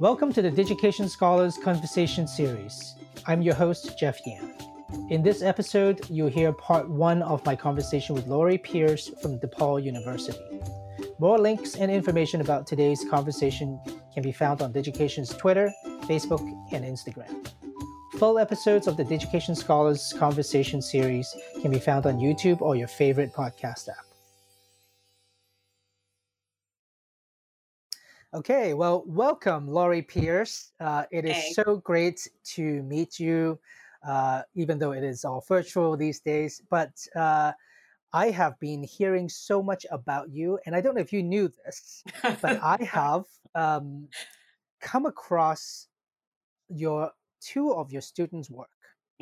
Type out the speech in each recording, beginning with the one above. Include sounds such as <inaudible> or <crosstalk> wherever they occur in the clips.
Welcome to the Digication Scholars Conversation Series. I'm your host, Jeff Yan. In this episode, you'll hear part one of my conversation with Laurie Pierce from DePaul University. More links and information about today's conversation can be found on Digication's Twitter, Facebook, and Instagram. Full episodes of the Digication Scholars Conversation Series can be found on YouTube or your favorite podcast app. Okay, well, welcome, Laurie Pierce. Uh, it is Hey. so great to meet you, uh, even though it is all virtual these days. But uh, I have been hearing so much about you, and I don't know if you knew this, but <laughs> I have um, come across your two of your students' work,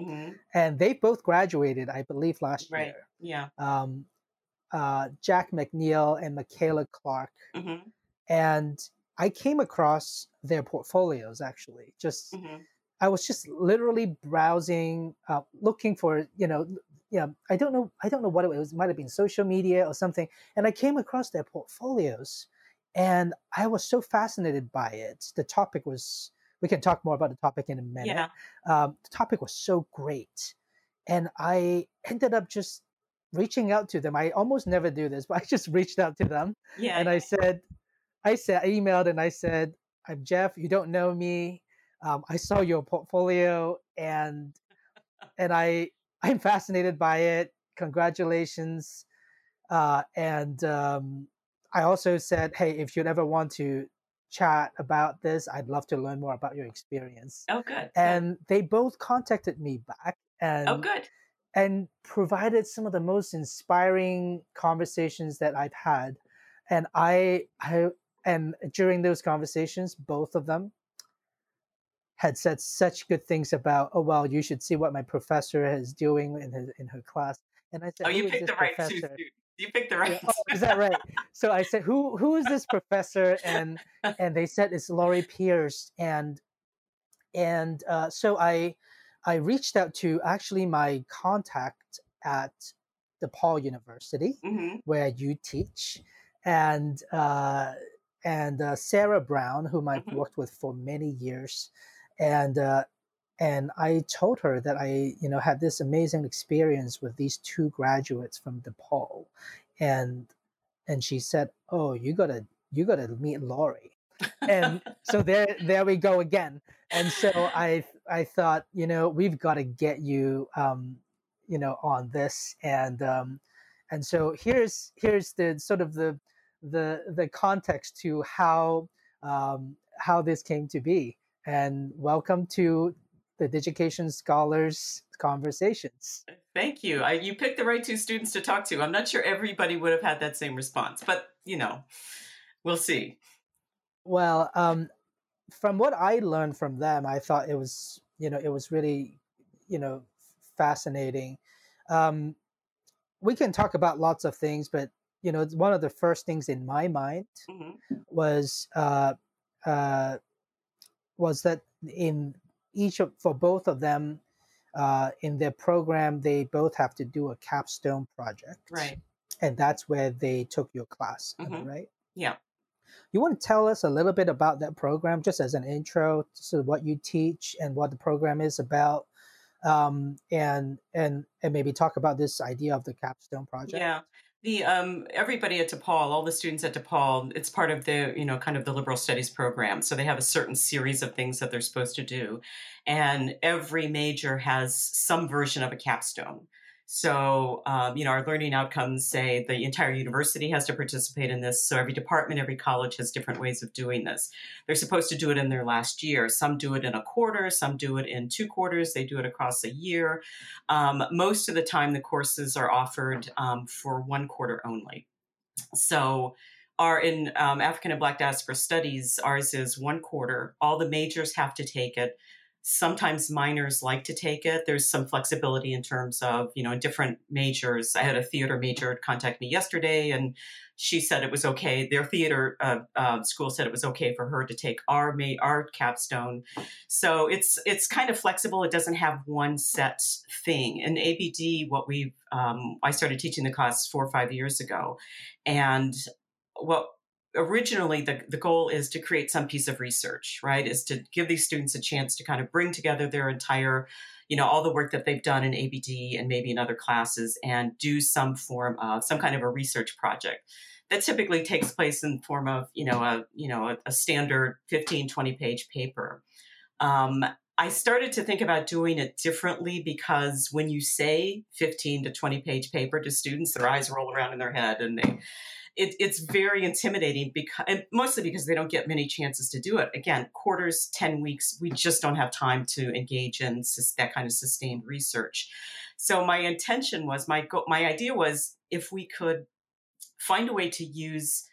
Mhm, and they both graduated, I believe, last Right. year. Yeah. Um, uh, Jack McNeil and Michaela Clark hmm and I came across their portfolios actually. Just hmm I was just literally browsing, uh, looking for you know, yeah. I don't know. I don't know what it was. It might have been social media or something. And I came across their portfolios, and I was so fascinated by it. The topic was. We can talk more about the topic in a minute. Yeah. Um, the topic was so great, and I ended up just reaching out to them. I almost never do this, but I just reached out to them Yeah. and I said, I said, I emailed and I said, I'm Jeff. You don't know me. Um, I saw your portfolio and and I <laughs> I'm fascinated by it. Congratulations. Uh, and um, I also said, hey, if you'd ever want to chat about this, I'd love to learn more about your experience. oh, good. good. And they both contacted me back and oh, good. and provided some of the most inspiring conversations that I've had. And I, I, and during those conversations, both of them had said such good things about, oh well, you should see what my professor is doing in his in her class. And I said, Oh, you picked the right two professor?" students. You picked the Yeah, right. <laughs> oh, is that right? So I said, "Who who is this professor?" And <laughs> and they said it's Laurie Pierce. And and uh, so I I reached out to actually my contact at DePaul University hmm where you teach, and uh, and uh, Sarah Brown, whom I've Mhm. worked with for many years, and uh, and I told her that I you know had this amazing experience with these two graduates from DePaul, and and she said, "Oh, you gotta you gotta meet Laurie." and so there there we go again and so i i thought you know we've got to get you um you know on this and um and so here's here's the sort of the the the context to how um how this came to be and welcome to the Digication Scholars Conversations. Thank you. I, you picked the right two students to talk to. I'm not sure everybody would have had that same response, but you know, we'll see. Well, um, from what I learned from them, I thought it was, you know, it was really, you know, fascinating. Um, we can talk about lots of things, but you know, one of the first things in my mind hmm was uh, uh, was that in each of for both of them uh, in their program, they both have to do a capstone project, Right. And that's where they took your class, I Mhm. right? Yeah. You want to tell us a little bit about that program, just as an intro to what you teach and what the program is about, um, and and and maybe talk about this idea of the capstone project. Yeah. The um everybody at DePaul, all the students at DePaul, it's part of the, you know, kind of the liberal studies program. So they have a certain series of things that they're supposed to do. And every major has some version of a capstone. So, um, you know, our learning outcomes say the entire university has to participate in this. So every department, every college has different ways of doing this. They're supposed to do it in their last year. Some do it in a quarter, some do it in two quarters, they do it across a year. Um, most of the time, the courses are offered um, for one quarter only. So, our in um, African and Black diaspora studies, ours is one quarter. All the majors have to take it. Sometimes minors like to take it. There's some flexibility in terms of, you know, different majors. I had a theater major contact me yesterday, and she said it was okay. Their theater uh, uh, school said it was okay for her to take our ma- our capstone. So it's it's kind of flexible. It doesn't have one set thing. In ABD, what we um, I started teaching the class four or five years ago, and what originally the, the goal is to create some piece of research right? Is to give these students a chance to kind of bring together their entire you know all the work that they've done in abd and maybe in other classes and do some form of some kind of a research project that typically takes place in form of you know a you know a, a standard 15 20 page paper. Um, I started to think about doing it differently because when you say 15 to 20 page paper to students, their eyes roll around in their head and they, it, it's very intimidating because, mostly because they don't get many chances to do it. Again, quarters, 10 weeks, we just don't have time to engage in that kind of sustained research. So my intention was, my, go- my idea was if we could find a way to use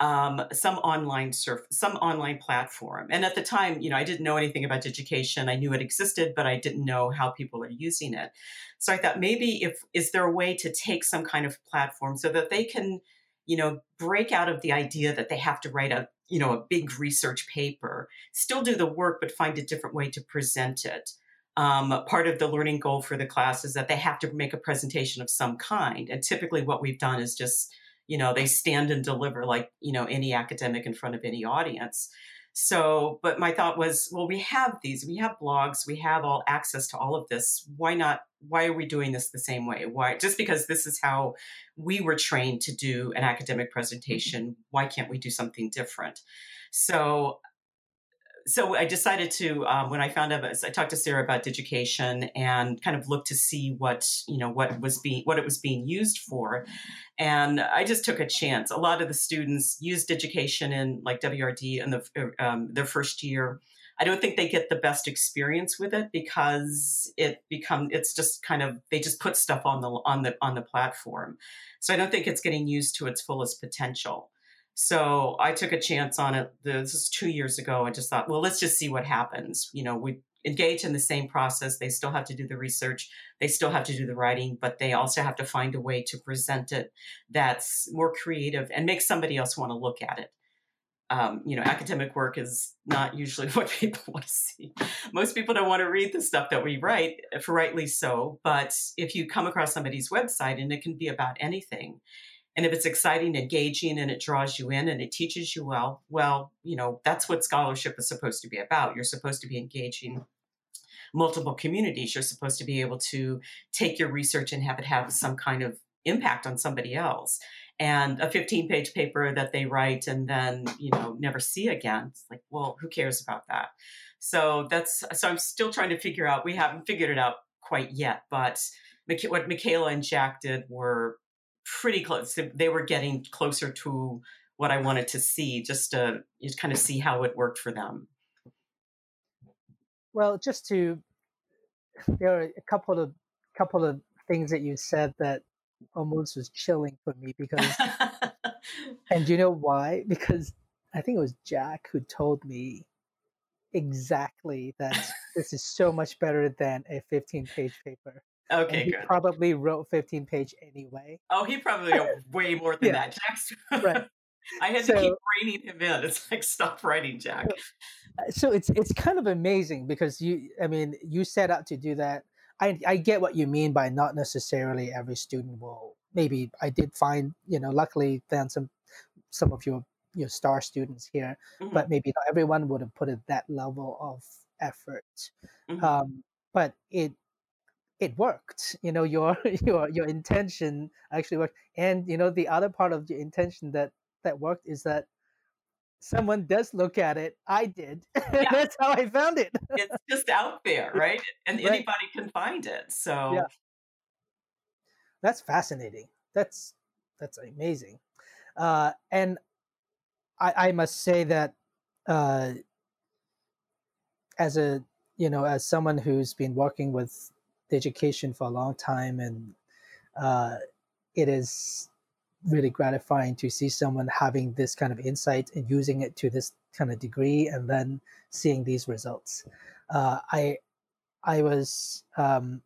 um, some online surf, some online platform. And at the time, you know, I didn't know anything about Digication. I knew it existed, but I didn't know how people are using it. So I thought maybe if is there a way to take some kind of platform so that they can, you know, break out of the idea that they have to write a, you know, a big research paper, still do the work, but find a different way to present it. Um, part of the learning goal for the class is that they have to make a presentation of some kind. And typically, what we've done is just you know they stand and deliver like you know any academic in front of any audience so but my thought was well we have these we have blogs we have all access to all of this. Why not why are we doing this the same way? Why just because this is how we were trained to do an academic presentation why can't we do something different? So so I decided to um, when I found out I talked to Sarah about Digication and kind of looked to see what you know what was being what it was being used for, and I just took a chance. A lot of the students used Digication in like WRD in the um, their first year. I don't think they get the best experience with it because it become it's just kind of they just put stuff on the on the on the platform. So I don't think it's getting used to its fullest potential. So I took a chance on it. This is two years ago. I just thought, well, let's just see what happens. You know, we engage in the same process. They still have to do the research, they still have to do the writing, but they also have to find a way to present it that's more creative and make somebody else want to look at it. Um, you know, academic work is not usually <laughs> what people want to see. Most people don't want to read the stuff that we write, rightly so. But if you come across somebody's website and it can be about anything, and if it's exciting, engaging, and it draws you in and it teaches you well, well, you know, that's what scholarship is supposed to be about. You're supposed to be engaging multiple communities. You're supposed to be able to take your research and have it have some kind of impact on somebody else. And a 15 page paper that they write and then, you know, never see again. It's like, well, who cares about that? So that's, so I'm still trying to figure out, we haven't figured it out quite yet, but what Michaela and Jack did were pretty close. They were getting closer to what I wanted to see, just to just kind of see how it worked for them. Well, just to there are a couple of couple of things that you said that almost was chilling for me because <laughs> and you know why? Because I think it was Jack who told me exactly that this is so much better than a 15 page paper. Okay, and he good. probably wrote 15 page anyway. Oh, he probably wrote <laughs> way more than yeah. that. Jack's <laughs> right. I had so, to keep reining him in. It's like stop writing, Jack. Uh, so it's it's kind of amazing because you I mean you set out to do that. I I get what you mean by not necessarily every student will. Maybe I did find you know luckily found some some of your your star students here, mm-hmm. but maybe not everyone would have put it that level of effort. Mm-hmm. Um, but it it worked you know your <laughs> your your intention actually worked and you know the other part of the intention that that worked is that someone does look at it i did <laughs> yeah. that's how i found it it's <laughs> just out there right and right. anybody can find it so yeah. that's fascinating that's that's amazing uh and i i must say that uh as a you know as someone who's been working with Digication for a long time, and uh, it is really gratifying to see someone having this kind of insight and using it to this kind of degree, and then seeing these results. Uh, I I was um,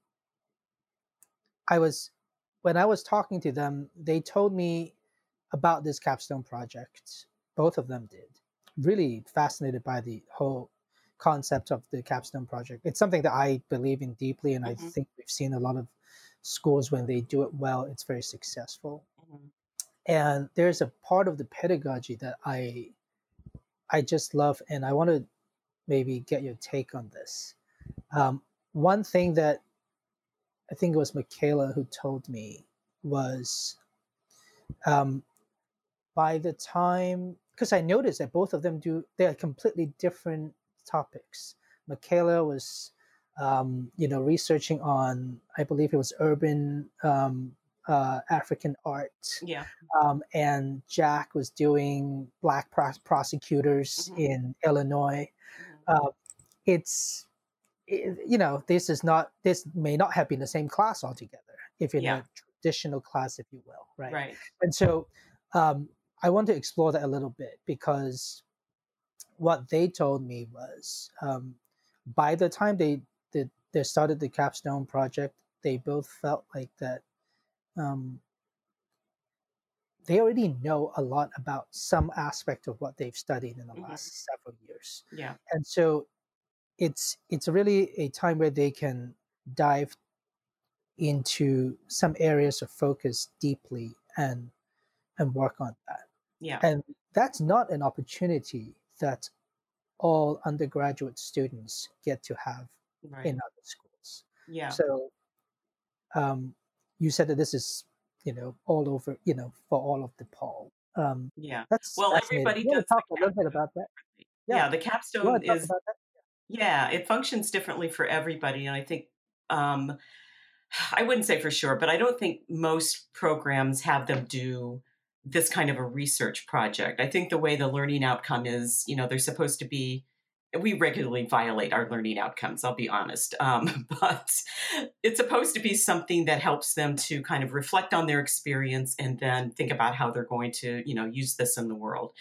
I was when I was talking to them, they told me about this capstone project. Both of them did. Really fascinated by the whole concept of the capstone project. It's something that I believe in deeply, and mm-hmm. I think we've seen a lot of schools when they do it well, it's very successful. Mm-hmm. and there's a part of the pedagogy that I I just love, and I want to maybe get your take on this. Um, one thing that I think it was Michaela who told me was um, by the time because I noticed that both of them do they are completely different topics. Michaela was um, you know researching on I believe it was urban um, uh, African art. Yeah. Um, and Jack was doing black prosecutors mm-hmm. in Illinois. Mm-hmm. Uh, it's, it, you know, this is not, this may not have been the same class altogether, if in yeah. a traditional class, if you will, right? Right. And so um, I want to explore that a little bit because what they told me was um, by the time they did, they started the capstone project, they both felt like that um, they already know a lot about some aspect of what they've studied in the mm-hmm. last several years. Yeah. And so it's it's really a time where they can dive into some areas of focus deeply and and work on that. Yeah. And that's not an opportunity that all undergraduate students get to have right. in other schools. Yeah. So um, you said that this is you know all over you know for all of DePaul. Um, yeah, that's well, everybody does talk a little bit about that. Yeah, yeah the capstone is yeah, it functions differently for everybody, and I think um, <sighs> I wouldn't say for sure, but I don't think most programs have them do this kind of a research project. I think the way the learning outcome is, you know, they're supposed to be we regularly violate our learning outcomes i'll be honest um, <laughs> but it's supposed to be something that helps them to kind of reflect on their experience and then think about how they're going to you know use this in the world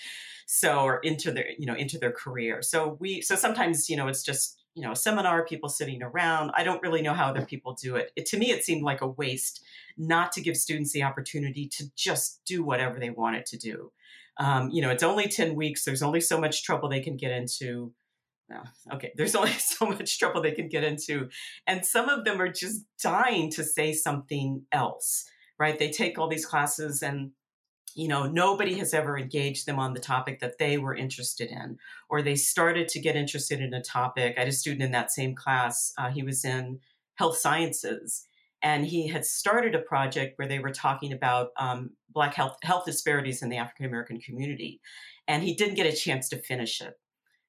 so or into their you know into their career so we so sometimes you know it's just you know a seminar people sitting around i don't really know how other people do it. it to me it seemed like a waste not to give students the opportunity to just do whatever they wanted to do um, you know it's only 10 weeks there's only so much trouble they can get into no, okay, there's <laughs> only so much trouble they can get into. And some of them are just dying to say something else, right? They take all these classes and you know, nobody has ever engaged them on the topic that they were interested in, or they started to get interested in a topic. I had a student in that same class. Uh, he was in health sciences, and he had started a project where they were talking about um, Black health health disparities in the African American community, and he didn't get a chance to finish it.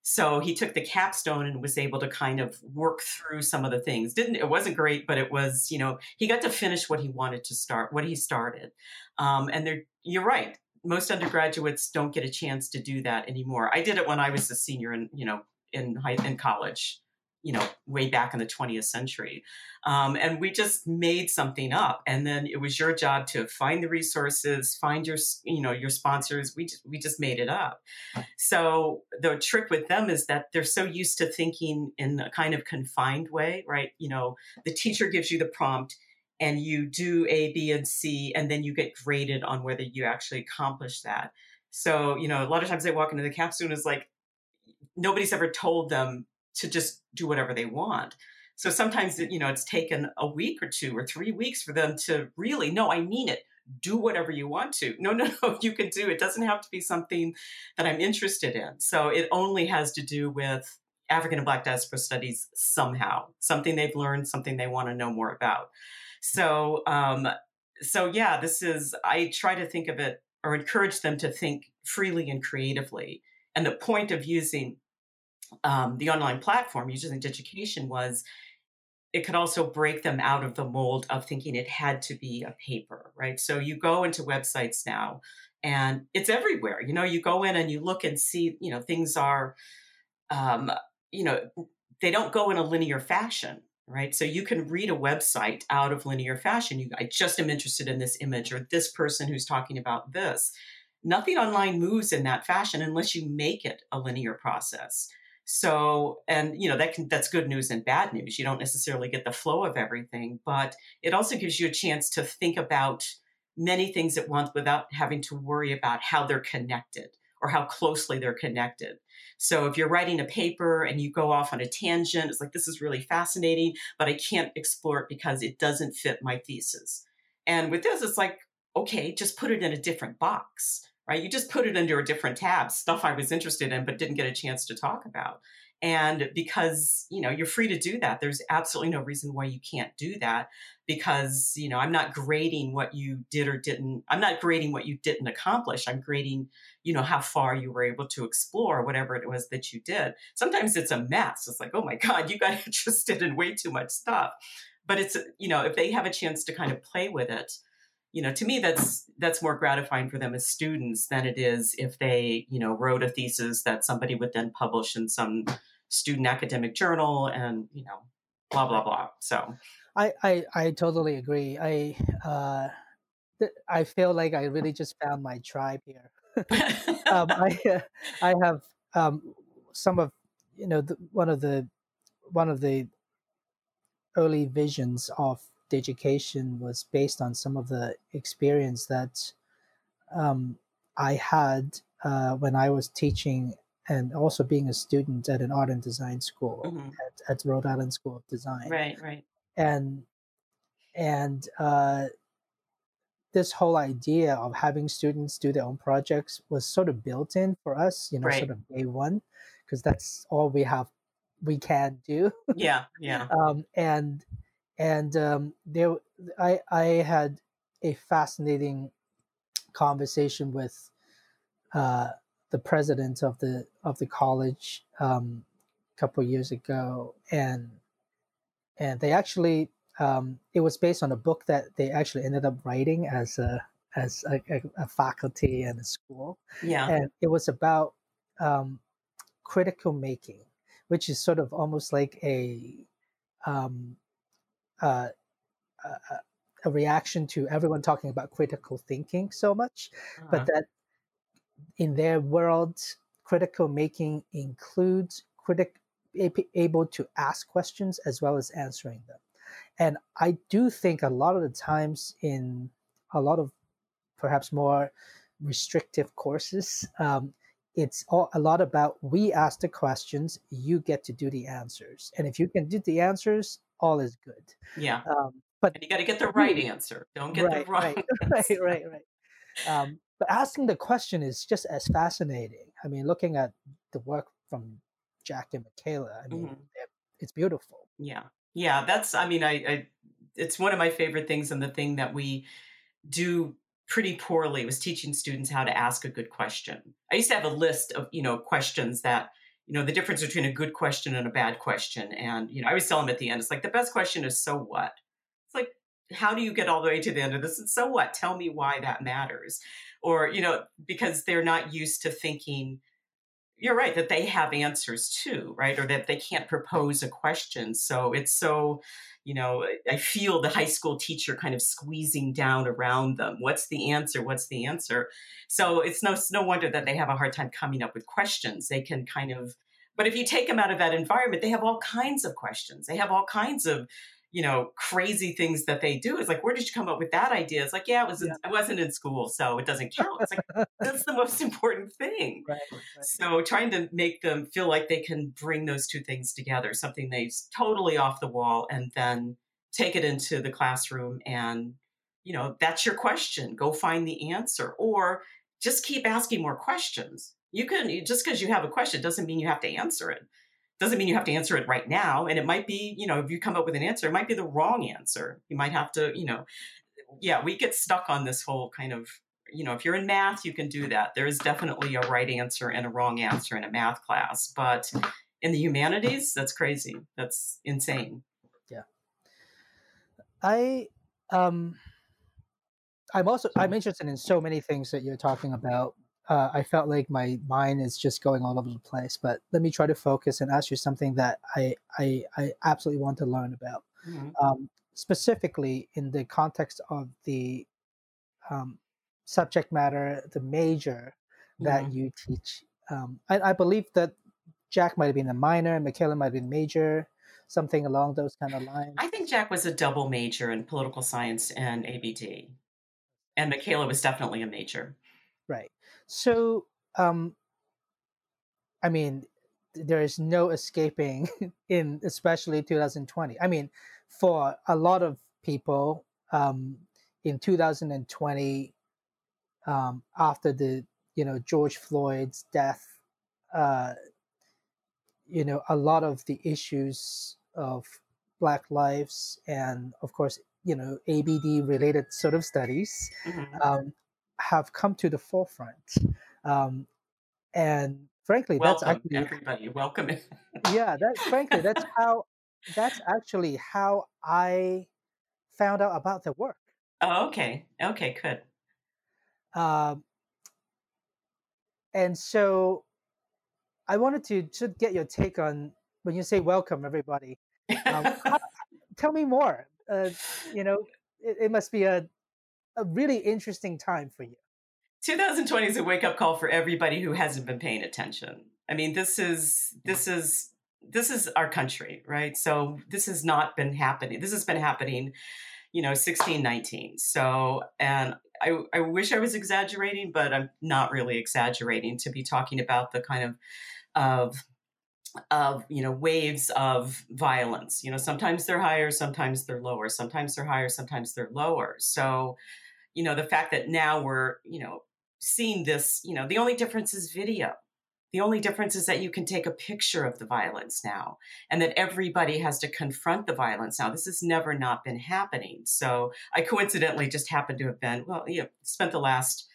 So he took the capstone and was able to kind of work through some of the things. Didn't it wasn't great, but it was you know he got to finish what he wanted to start, what he started. Um, and there, you're right. Most undergraduates don't get a chance to do that anymore. I did it when I was a senior in you know in high in college you know, way back in the 20th century. Um, and we just made something up. And then it was your job to find the resources, find your, you know, your sponsors. We just, we just made it up. So the trick with them is that they're so used to thinking in a kind of confined way, right? You know, the teacher gives you the prompt and you do A, B, and C, and then you get graded on whether you actually accomplish that. So, you know, a lot of times they walk into the capstone is like, nobody's ever told them to just do whatever they want. So sometimes, you know, it's taken a week or two or three weeks for them to really, no, I mean it. Do whatever you want to. <laughs> No, no, no, you can do. It doesn't have to be something that I'm interested in. So it only has to do with African and Black diaspora studies somehow, something they've learned, something they want to know more about. So, um, so yeah, this is. I try to think of it or encourage them to think freely and creatively. And the point of using um, the online platform, using Digication, was it could also break them out of the mold of thinking it had to be a paper, right? So you go into websites now and it's everywhere. You know, you go in and you look and see, you know, things are, um, you know, they don't go in a linear fashion, right? So you can read a website out of linear fashion. You, I just am interested in this image or this person who's talking about this. Nothing online moves in that fashion unless you make it a linear process. So, and you know, that can, that's good news and bad news. You don't necessarily get the flow of everything, but it also gives you a chance to think about many things at once without having to worry about how they're connected or how closely they're connected. So if you're writing a paper and you go off on a tangent, it's like, this is really fascinating, but I can't explore it because it doesn't fit my thesis. And with this, it's like, okay, just put it in a different box, right? You just put it under a different tab, stuff I was interested in but didn't get a chance to talk about. And because, you know, you're free to do that. There's absolutely no reason why you can't do that because, you know, I'm not grading what you did or didn't. I'm not grading what you didn't accomplish. I'm grading, you know, how far you were able to explore whatever it was that you did. Sometimes it's a mess. It's like, oh my God, you got <laughs> interested in way too much stuff. But it's, you know, if they have a chance to kind of play with it, you know to me that's that's more gratifying for them as students than it is if they you know wrote a thesis that somebody would then publish in some student academic journal and you know blah blah blah. So i i, I totally agree. I uh i feel like i really just found my tribe here. <laughs> Um, <laughs> i uh, <laughs> i have um some of you know the, one of the one of the early visions of Digication was based on some of the experience that um, I had uh, when I was teaching and also being a student at an art and design school mm-hmm. at, at, Rhode Island School of Design. Right, right. And and uh, this whole idea of having students do their own projects was sort of built in for us, you know, right. sort of day one, because that's all we have we can do. Yeah, <laughs> yeah. um, and and um, there I I had a fascinating conversation with uh, the president of the of the college um, a couple years ago, and and they actually um, it was based on a book that they actually ended up writing as a as a, a, a faculty and a school. Yeah, and it was about um, critical making, which is sort of almost like a um, uh, a, a, reaction to everyone talking about critical thinking so much, uh-huh. but that in their world, critical making includes critic able to ask questions as well as answering them. And I do think a lot of the times in a lot of perhaps more restrictive courses, um, it's all, a lot about we ask the questions, you get to do the answers. And if you can do the answers, all is good. Yeah. Um, but and you got to get the right answer. Don't get right, the wrong. Right, right, <laughs> right, right. Um, but asking the question is just as fascinating. I mean, looking at the work from Jack and Michaela, I mean, mm-hmm. it's beautiful. Yeah, yeah. That's. I mean, I, I. It's one of my favorite things, and the thing that we do pretty poorly was teaching students how to ask a good question. I used to have a list of you know questions that you know the difference between a good question and a bad question. And you know i always tell them at the end it's like the best question is so what? It's like how do you get all the way to the end of this? And so what? Tell me why that matters. Or you know because they're not used to thinking you're right that they have answers too right or that they can't propose a question. So it's so you know i feel the high school teacher kind of squeezing down around them. What's the answer? What's the answer? So it's no no wonder that they have a hard time coming up with questions. They can kind of but if you take them out of that environment they have all kinds of questions. They have all kinds of you know crazy things that they do it's like where did you come up with that idea? It's like yeah it was yeah. it wasn't in school so it doesn't count. It's like that's the most important thing. Right, right. so trying to make them feel like they can bring those two things together something that's totally off the wall and then take it into the classroom and you know that's your question go find the answer or just keep asking more questions. You can just because you have a question doesn't mean you have to answer it doesn't mean you have to answer it right now and it might be you know if you come up with an answer it might be the wrong answer. You might have to you know yeah we get stuck on this whole kind of you know if you're in math you can do that. There is definitely a right answer and a wrong answer in a math class but in the humanities that's crazy. That's insane. Yeah. I um i'm also i'm interested in so many things that you're talking about uh, I felt like my mind is just going all over the place. But let me try to focus and ask you something that I I, I absolutely want to learn about, mm-hmm. um, specifically in the context of the um, subject matter, the major that mm-hmm. you teach. Um, I, I, believe that Jack might have been a minor, Michaela might have been major, something along those kind of lines. I think Jack was a double major in political science and ABD, and Michaela was definitely a major. Right. So, um, I mean, there is no escaping <laughs> in especially 2020. I mean, for a lot of people, um, in 2020, um, after the you know George Floyd's death, uh, you know a lot of the issues of Black lives and of course you know ABD related sort of studies mm-hmm. um, have come to the forefront, um, and frankly, welcome, that's actually everybody welcome. yeah, that frankly that's <laughs> how that's actually how I found out about the work. Oh, okay, okay, good. Um, and so I wanted to just get your take on when you say welcome, everybody. Um, how, <laughs> tell me more. Uh, you know, it, it must be a, a really interesting time for you. 2020 is a wake up call for everybody who hasn't been paying attention. I mean, this is this is this is our country, right? So this has not been happening. This has been happening, you know, 16, 19. So, and I, I wish I was exaggerating, but I'm not really exaggerating to be talking about the kind of of of you know waves of violence you know sometimes they're higher sometimes they're lower sometimes they're higher sometimes they're lower so you know the fact that now we're you know seeing this you know the only difference is video. The only difference is that you can take a picture of the violence now and that everybody has to confront the violence now. This has never not been happening. So i coincidentally just happened to have been well you know spent the last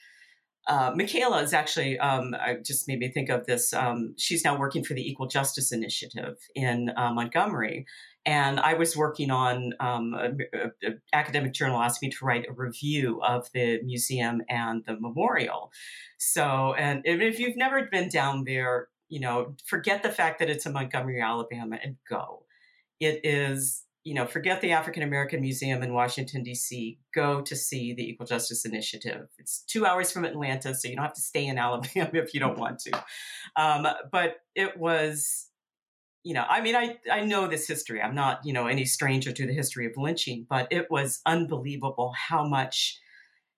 uh, Michaela is actually, um, just made me think of this. Um, she's now working for the Equal Justice Initiative in uh, Montgomery. And I was working on um, an academic journal asked me to write a review of the museum and the memorial. So, and if you've never been down there, you know, forget the fact that it's in Montgomery, Alabama, and go. It is you know, forget the African American Museum in Washington, D.C., go to see the Equal Justice Initiative. It's two hours from Atlanta, so you don't have to stay in Alabama <laughs> if you don't want to. Um, but it was, you know, I mean, I, I know this history. I'm not, you know, any stranger to the history of lynching, but it was unbelievable how much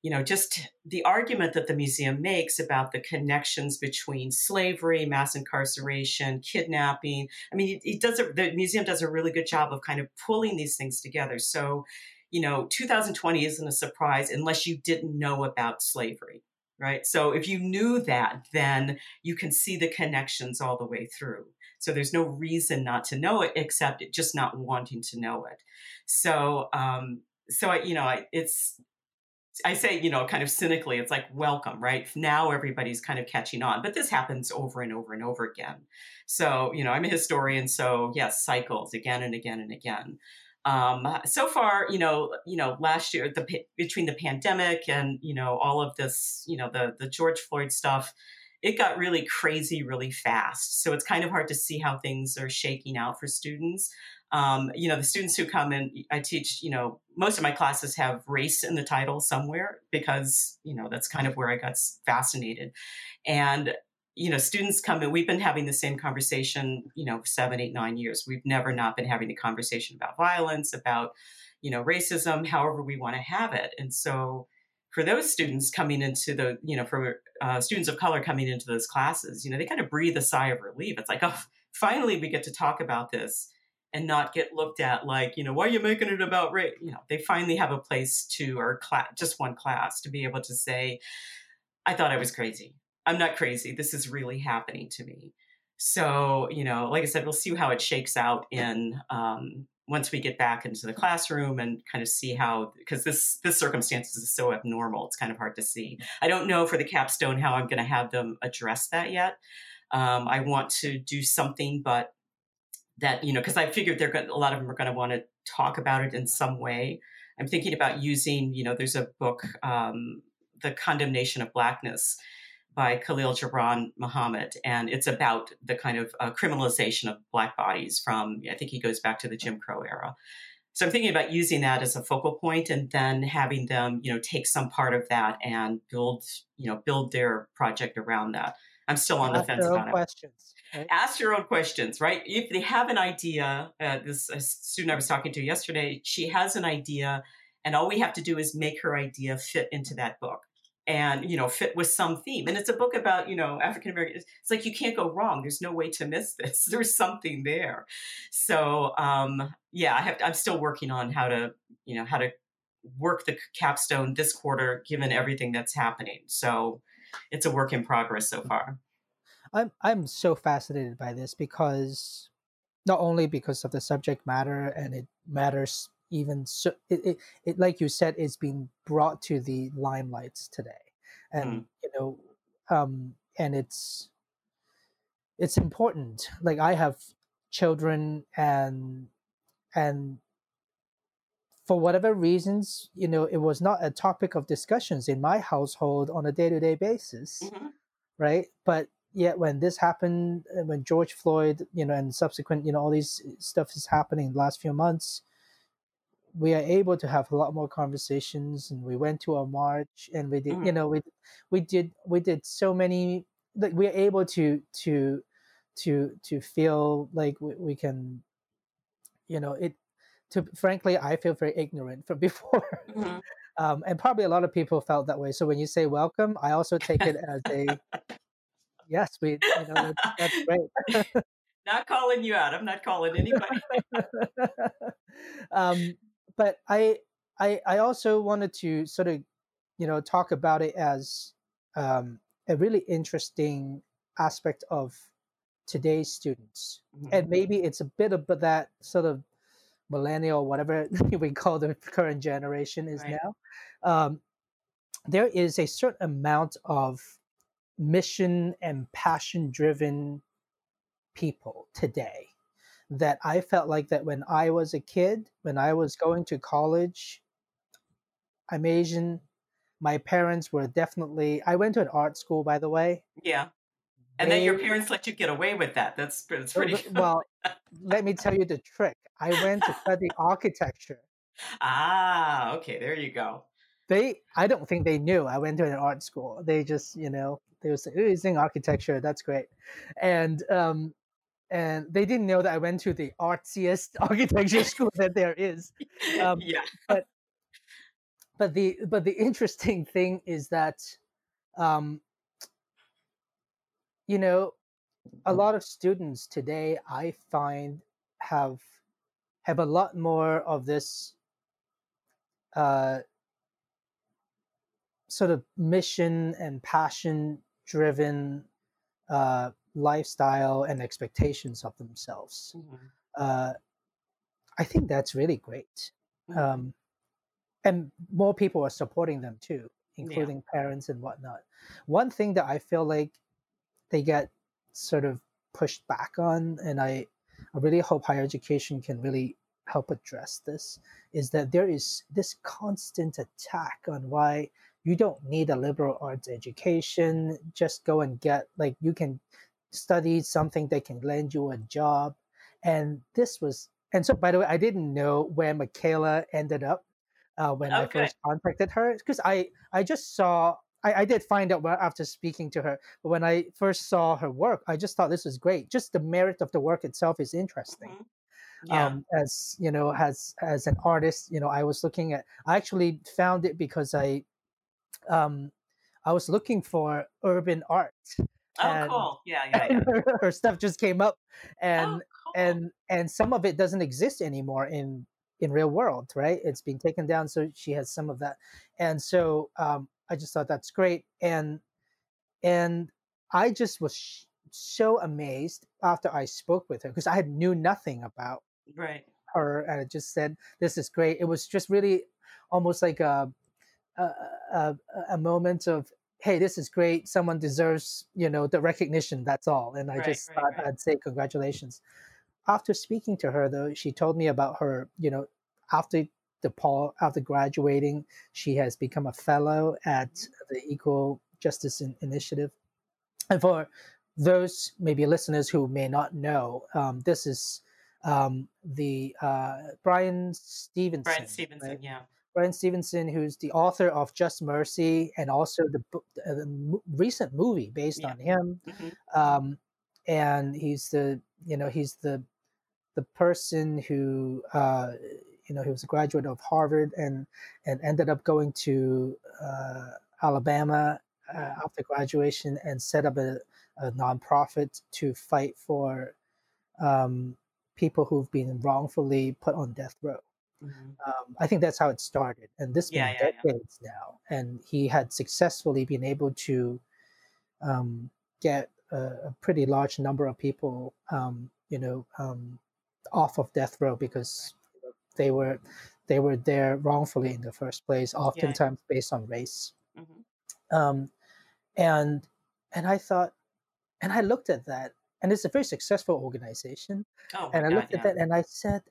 you know, just the argument that the museum makes about the connections between slavery, mass incarceration, kidnapping. I mean, it, it does a, the museum does a really good job of kind of pulling these things together. So, you know, 2020 isn't a surprise unless you didn't know about slavery, right? So if you knew that, then you can see the connections all the way through. So there's no reason not to know it except just not wanting to know it. So, um, so I, you know, I, it's I say, you know, kind of cynically, it's like welcome, right? Now everybody's kind of catching on, but this happens over and over and over again. So, you know, I'm a historian, so yes, cycles again and again and again. Um, so far, you know, you know, last year, the between the pandemic and you know all of this, you know, the the George Floyd stuff, it got really crazy really fast. So it's kind of hard to see how things are shaking out for students um, you know the students who come in i teach you know most of my classes have race in the title somewhere because you know that's kind of where i got fascinated. And you know students come in we've been having the same conversation you know seven eight nine years. We've never not been having the conversation about violence about you know racism however we want to have it. And so for those students coming into the you know for uh, students of color coming into those classes you know they kind of breathe a sigh of relief. It's like oh finally we get to talk about this and not get looked at like, you know, why are you making it about race? You know, they finally have a place to, or class, just one class to be able to say, I thought I was crazy. I'm not crazy. This is really happening to me. So, you know, like I said, we'll see how it shakes out in um, once we get back into the classroom and kind of see how because this this circumstances is so abnormal it's kind of hard to see i don't know for the capstone how i'm going to have them address that yet um, i want to do something but that you know because i figured they're going a lot of them are going to want to talk about it in some way. I'm thinking about using you know there's a book um, the condemnation of blackness by khalil gibran muhammad and it's about the kind of uh, criminalization of black bodies from i think he goes back to the jim crow era. So i'm thinking about using that as a focal point and then having them you know take some part of that and build you know build their project around that i'm still on the fence about questions. it Ask your own questions, right? If they have an idea, uh, this student I was talking to yesterday, she has an idea, and all we have to do is make her idea fit into that book and you know fit with some theme and it's a book about you know african american it's like you can't go wrong there's no way to miss this <laughs> there's something there so um yeah i have i'm still working on how to you know how to work the capstone this quarter, given everything that's happening. So it's a work in progress so far. I'm I'm so fascinated by this because not only because of the subject matter and it matters even so it, it, it like you said it's being brought to the limelights today and mm. you know um and it's it's important like i have children and and for whatever reasons you know it was not a topic of discussions in my household on a day-to-day basis mm-hmm. right but yet when this happened uh, when george floyd you know and subsequent you know all these stuff is happening in the last few months we are able to have a lot more conversations and we went to a march and we did mm-hmm. you know we we did we did so many like we're able to to to to feel like we, we can you know it to frankly i feel very ignorant from <laughs> before. Mm-hmm. um, and probably a lot of people felt that way. So when you say welcome i also take it as a yes we you know that's great. <laughs> Not calling you out. I'm not calling anybody. Um but I, I, I also wanted to sort of, you know, talk about it as um, a really interesting aspect of today's students, mm-hmm. and maybe it's a bit of that sort of millennial, whatever <laughs> we call the current generation is right. now. Um, there is a certain amount of mission and passion driven people today that I felt like that when I was a kid, when I was going to college, I'm Asian. My parents were definitely. I went to an art school, by the way. Yeah, and they, then your parents let you get away with that. That's that's pretty. <laughs> well, let me tell you the trick. I went to study architecture. <laughs> Ah, okay. There you go. They, I don't think they knew I went to an art school. They just, you know, they were saying, "Oh, you're saying architecture. That's great," and um, and they didn't know that I went to the artsiest <laughs> architecture school that there is. Um, yeah. But but the but the interesting thing is that, um, you know, a lot of students today I find have have a lot more of this uh, sort of mission and passion driven uh, lifestyle and expectations of themselves. Mm-hmm. Uh, I think that's really great. Mm-hmm. Um, and more people are supporting them too, including yeah. parents and whatnot. One thing that I feel like they get sort of pushed back on, and I, I really hope higher education can really help address this, is that there is this constant attack on why you don't need a liberal arts education. Just go and get, like, you can study something that can land you a job. And this was, and so by the way, I didn't know where Michaela ended up uh, when okay. I first contacted her because I I just saw I, I did find out after speaking to her, but when I first saw her work, I just thought this was great. Just the merit of the work itself is interesting. Mm-hmm. Yeah. Um, as you know, as as an artist, you know, I was looking at. I actually found it because I, um, I was looking for urban art, Oh, and, cool. Yeah, <laughs> yeah, yeah. Her, her, stuff just came up, and oh, cool. and and some of it doesn't exist anymore in in real world, right? It's being taken down, so she has some of that, and so um, I just thought that's great, and and I just was sh- so amazed after I spoke with her because I had knew nothing about right her, and I just said this is great. It was just really almost like a a, a, a moment of hey, this is great. Someone deserves, you know, the recognition. That's all. And I right, just right, thought right. I'd say congratulations. After speaking to her, though, she told me about her, you know, after DePaul, after graduating, she has become a fellow at mm-hmm. the Equal Justice Initiative. And for those maybe listeners who may not know, um, this is um, the uh, Bryan Stevenson. Bryan Stevenson, right? yeah. Bryan Stevenson, who's the author of Just Mercy and also the, uh, the recent movie based yeah. on him. Mm-hmm. Um, and he's the you know he's the the person who uh, you know he was a graduate of Harvard and and ended up going to uh, Alabama uh, after graduation and set up a, a nonprofit to fight for um, people who've been wrongfully put on death row. Mm-hmm. Um, I think that's how it started, and this yeah, been yeah, decades yeah. now. And he had successfully been able to um, get a, a, pretty large number of people, um, you know, um, off of death row because. They were they were there wrongfully in the first place, oftentimes based on race. Mm-hmm. Um, and and I thought, and I looked at that, and it's a very successful organization. Oh and I God, looked at that, and I said,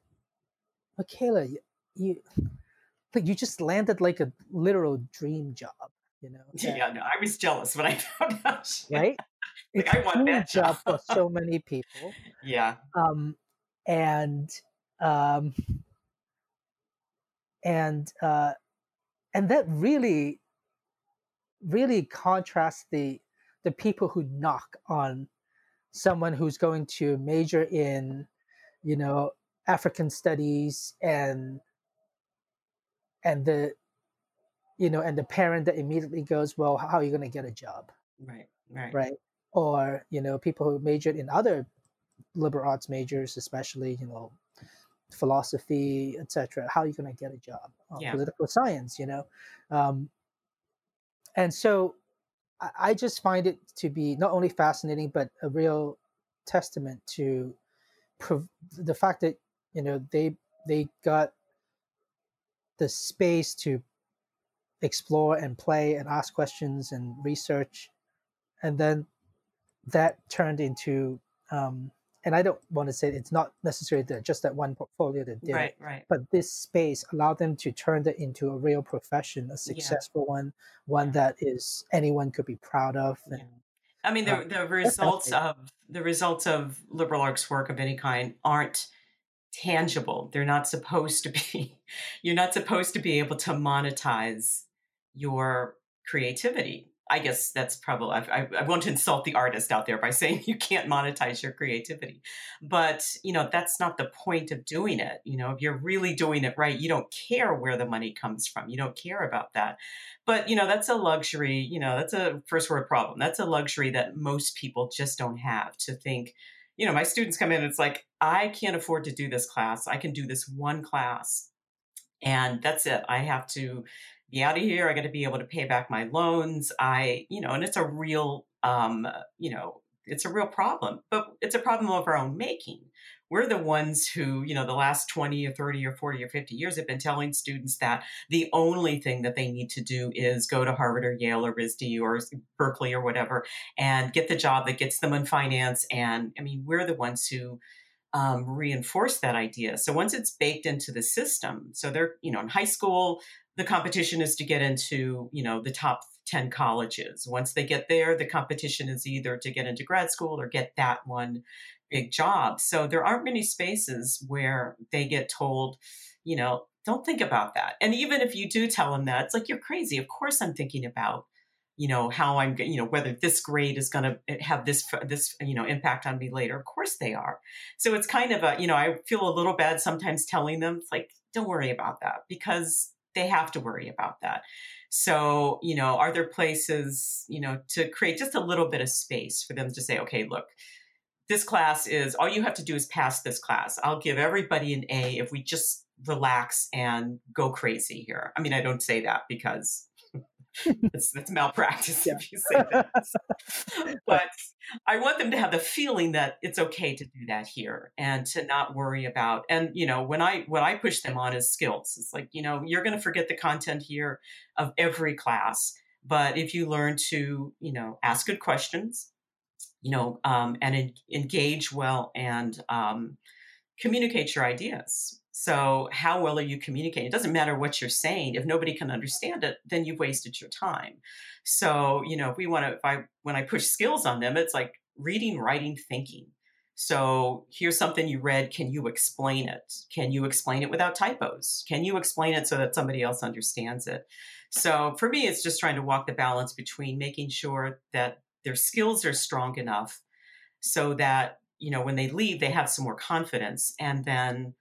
Michaela, you, you like you just landed like a literal dream job. You know? <laughs> yeah, no, I was jealous when I <laughs> found out. <laughs> Right? like, it's I want that job for so many people. Yeah. Um, and um, and uh, and that really really contrasts the the people who knock on someone who's going to major in you know african studies and and the you know and the parent that immediately goes well how are you going to get a job? Right right. Right? Or you know people who majored in other liberal arts majors especially you know philosophy, etc. How are you going to get a job? Uh, yeah. Political science, you know. Um, and so I, I just find it to be not only fascinating but a real testament to prov- the fact that you know they they got the space to explore and play and ask questions and research and then that turned into um, and I don't want to say it's not necessarily that just that one portfolio that did right, it, right. but this space allowed them to turn that into a real profession, a successful yeah. one, one that is anyone could be proud of. And, yeah. I mean, the, uh, the results of the results of liberal arts work of any kind aren't tangible. They're not supposed to be. <laughs> You're not supposed to be able to monetize your creativity I guess that's probably, I, I, want to insult the artist out there by <laughs> saying you can't monetize your creativity. But, you know, that's not the point of doing it. You know, if you're really doing it right, you don't care where the money comes from. You don't care about that. But, you know, that's a luxury, you know, that's a first world problem. That's a luxury that most people just don't have to think, you know, my students come in and it's like, I can't afford to do this class. I can do this one class and that's it. I have to be out of here. I got to be able to pay back my loans. I, you know, and it's a real, um, you know, it's a real problem, but it's a problem of our own making. We're the ones who, you know, the last 20 or 30 or 40 or 50 years have been telling students that the only thing that they need to do is go to Harvard or Yale or RISD or Berkeley or whatever and get the job that gets them in finance. And I mean, we're the ones who, um, reinforce that idea. So once it's baked into the system, so they're, you know, in high school, the competition is to get into you know the top 10 colleges. Once they get there the competition is either to get into grad school or get that one big job. So there aren't many spaces where they get told you know don't think about that. And even if you do tell them that it's like you're crazy. Of course i'm thinking about you know how i'm you know whether this grade is going to eh, have this this you know impact on me later. Of course they are. So it's kind of a you know i feel a little bad sometimes telling them it's like don't worry about that. Because they have to worry about that. So, you know, are there places, you know, to create just a little bit of space for them to say, okay, look, this class is all you have to do is pass this class. I'll give everybody an A if we just relax and go crazy here. I mean, I don't say that because <laughs> that's, that's malpractice yeah. if you say that. <laughs> but I want them to have the feeling that it's okay to do that here and to not worry about. And you know, when I what I push them on is skills. It's like you know, you're going to forget the content here of every class, but if you learn to you know ask good questions, you know, um, and en- engage well and um, communicate your ideas so, how well are you communicating? It doesn't matter what you're saying. If nobody can understand it, then you've wasted your time. So, you know, if we want to, if I, when I push skills on them, it's like reading, writing, thinking. So, here's something you read. Can you explain it? Can you explain it without typos? Can you explain it so that somebody else understands it? So, for me, it's just trying to walk the balance between making sure that their skills are strong enough so that, you know, when they leave, they have some more confidence and then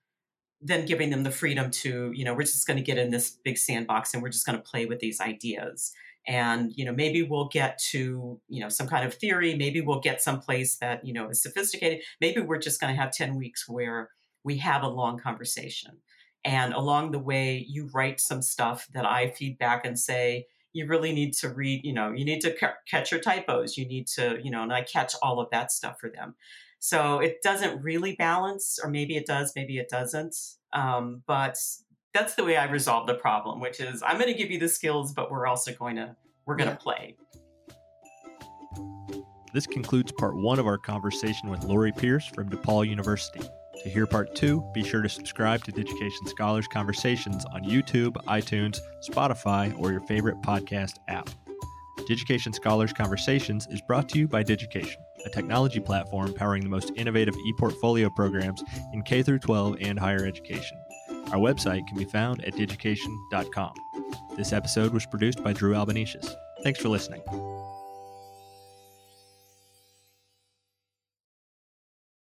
then giving them the freedom to, you know, we're just going to get in this big sandbox and we're just going to play with these ideas. And, you know, maybe we'll get to, you know, some kind of theory. Maybe we'll get someplace that, you know, is sophisticated. Maybe we're just going to have 10 weeks where we have a long conversation. And along the way, you write some stuff that I feedback and say, you really need to read, you know, you need to ca- catch your typos. You need to, you know, and I catch all of that stuff for them. So it doesn't really balance, or maybe it does, maybe it doesn't. Um, but that's the way I resolve the problem, which is I'm going to give you the skills, but we're also going to we're going to yeah. play. This concludes part one of our conversation with Lori Pierce from DePaul University. To hear part two, be sure to subscribe to Digication Scholars Conversations on YouTube, iTunes, Spotify, or your favorite podcast app. Digication Scholars Conversations is brought to you by Digication, a technology platform powering the most innovative e-portfolio programs in K 12 and higher education. Our website can be found at digication.com. This episode was produced by Drew Albanesius. Thanks for listening.